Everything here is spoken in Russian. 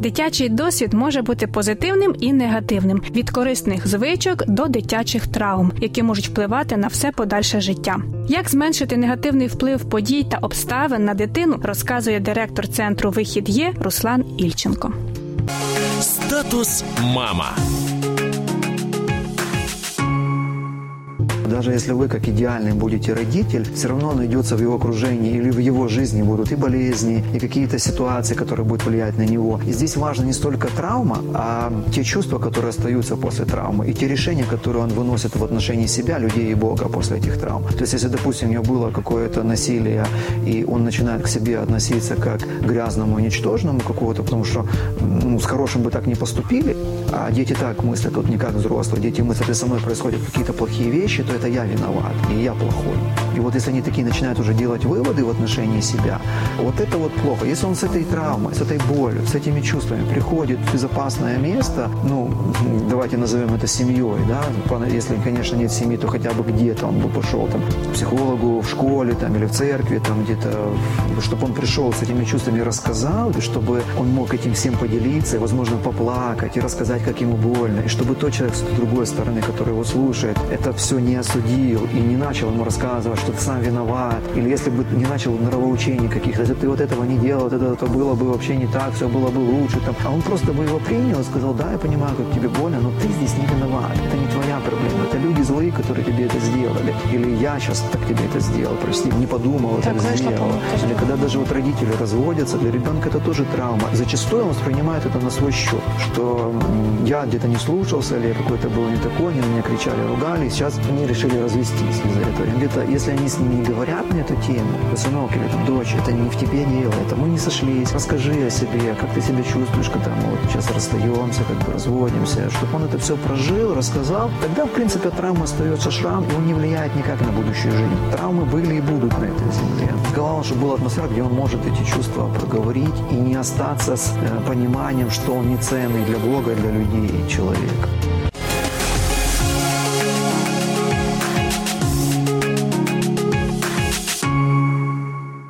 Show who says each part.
Speaker 1: Дитячий досвід може бути позитивним і негативним від корисних звичок до дитячих травм, які можуть впливати на все подальше життя. Як зменшити негативний вплив подій та обставин на дитину, розказує директор центру Вихід є Руслан Ільченко.
Speaker 2: Статус мама.
Speaker 3: Даже если вы как идеальный будете родитель, все равно найдется в его окружении или в его жизни будут и болезни, и какие-то ситуации, которые будут влиять на него. И здесь важно не столько травма, а те чувства, которые остаются после травмы, и те решения, которые он выносит в отношении себя, людей и Бога после этих травм. То есть, если, допустим, у него было какое-то насилие, и он начинает к себе относиться как к грязному и ничтожному какого-то, потому что ну, с хорошим бы так не поступили, а дети так мыслят, вот не как взрослые. Дети мыслят, если со мной происходят какие-то плохие вещи, то это я виноват, и я плохой. И вот если они такие начинают уже делать выводы в отношении себя, вот это вот плохо. Если он с этой травмой, с этой болью, с этими чувствами приходит в безопасное место, ну, давайте назовем это семьей, да, если, конечно, нет семьи, то хотя бы где-то он бы пошел там к психологу в школе там, или в церкви, там где-то, чтобы он пришел с этими чувствами и рассказал, и чтобы он мог этим всем поделиться, и, возможно, поплакать, и рассказать, как ему больно, и чтобы тот человек с другой стороны, который его слушает, это все не осудил и не начал ему рассказывать, что ты сам виноват, или если бы не начал нравоучений каких-то, если бы ты вот этого не делал, вот это, это было бы вообще не так, все было бы лучше, там, а он просто бы его принял и сказал, да, я понимаю, как тебе больно, но ты здесь не виноват, это не твоя проблема, это люди злые, которые тебе это сделали, или я сейчас так тебе это сделал, прости, не подумал, так, так сделал. Или когда даже вот родители разводятся, для ребенка это тоже травма. Зачастую он воспринимает это на свой счет, что я где-то не слушался, или я какой-то был не такой, они на меня кричали, ругали, и сейчас они решили развестись из-за этого. И где-то, если они с ним не говорят на эту тему, сынок или там, дочь, это не в тебе дело, это мы не сошлись, расскажи о себе, как ты себя чувствуешь, когда мы вот сейчас расстаемся, как бы разводимся, чтобы он это все прожил, рассказал, тогда, в принципе, от травмы остается шрам, и он не влияет никак на будущую жизнь. Травмы были и будут на этой земле. Главное, чтобы была атмосфера, где он может эти чувства проговорить и не остаться с э, пониманием, что он не ценный для Бога, для людей человек.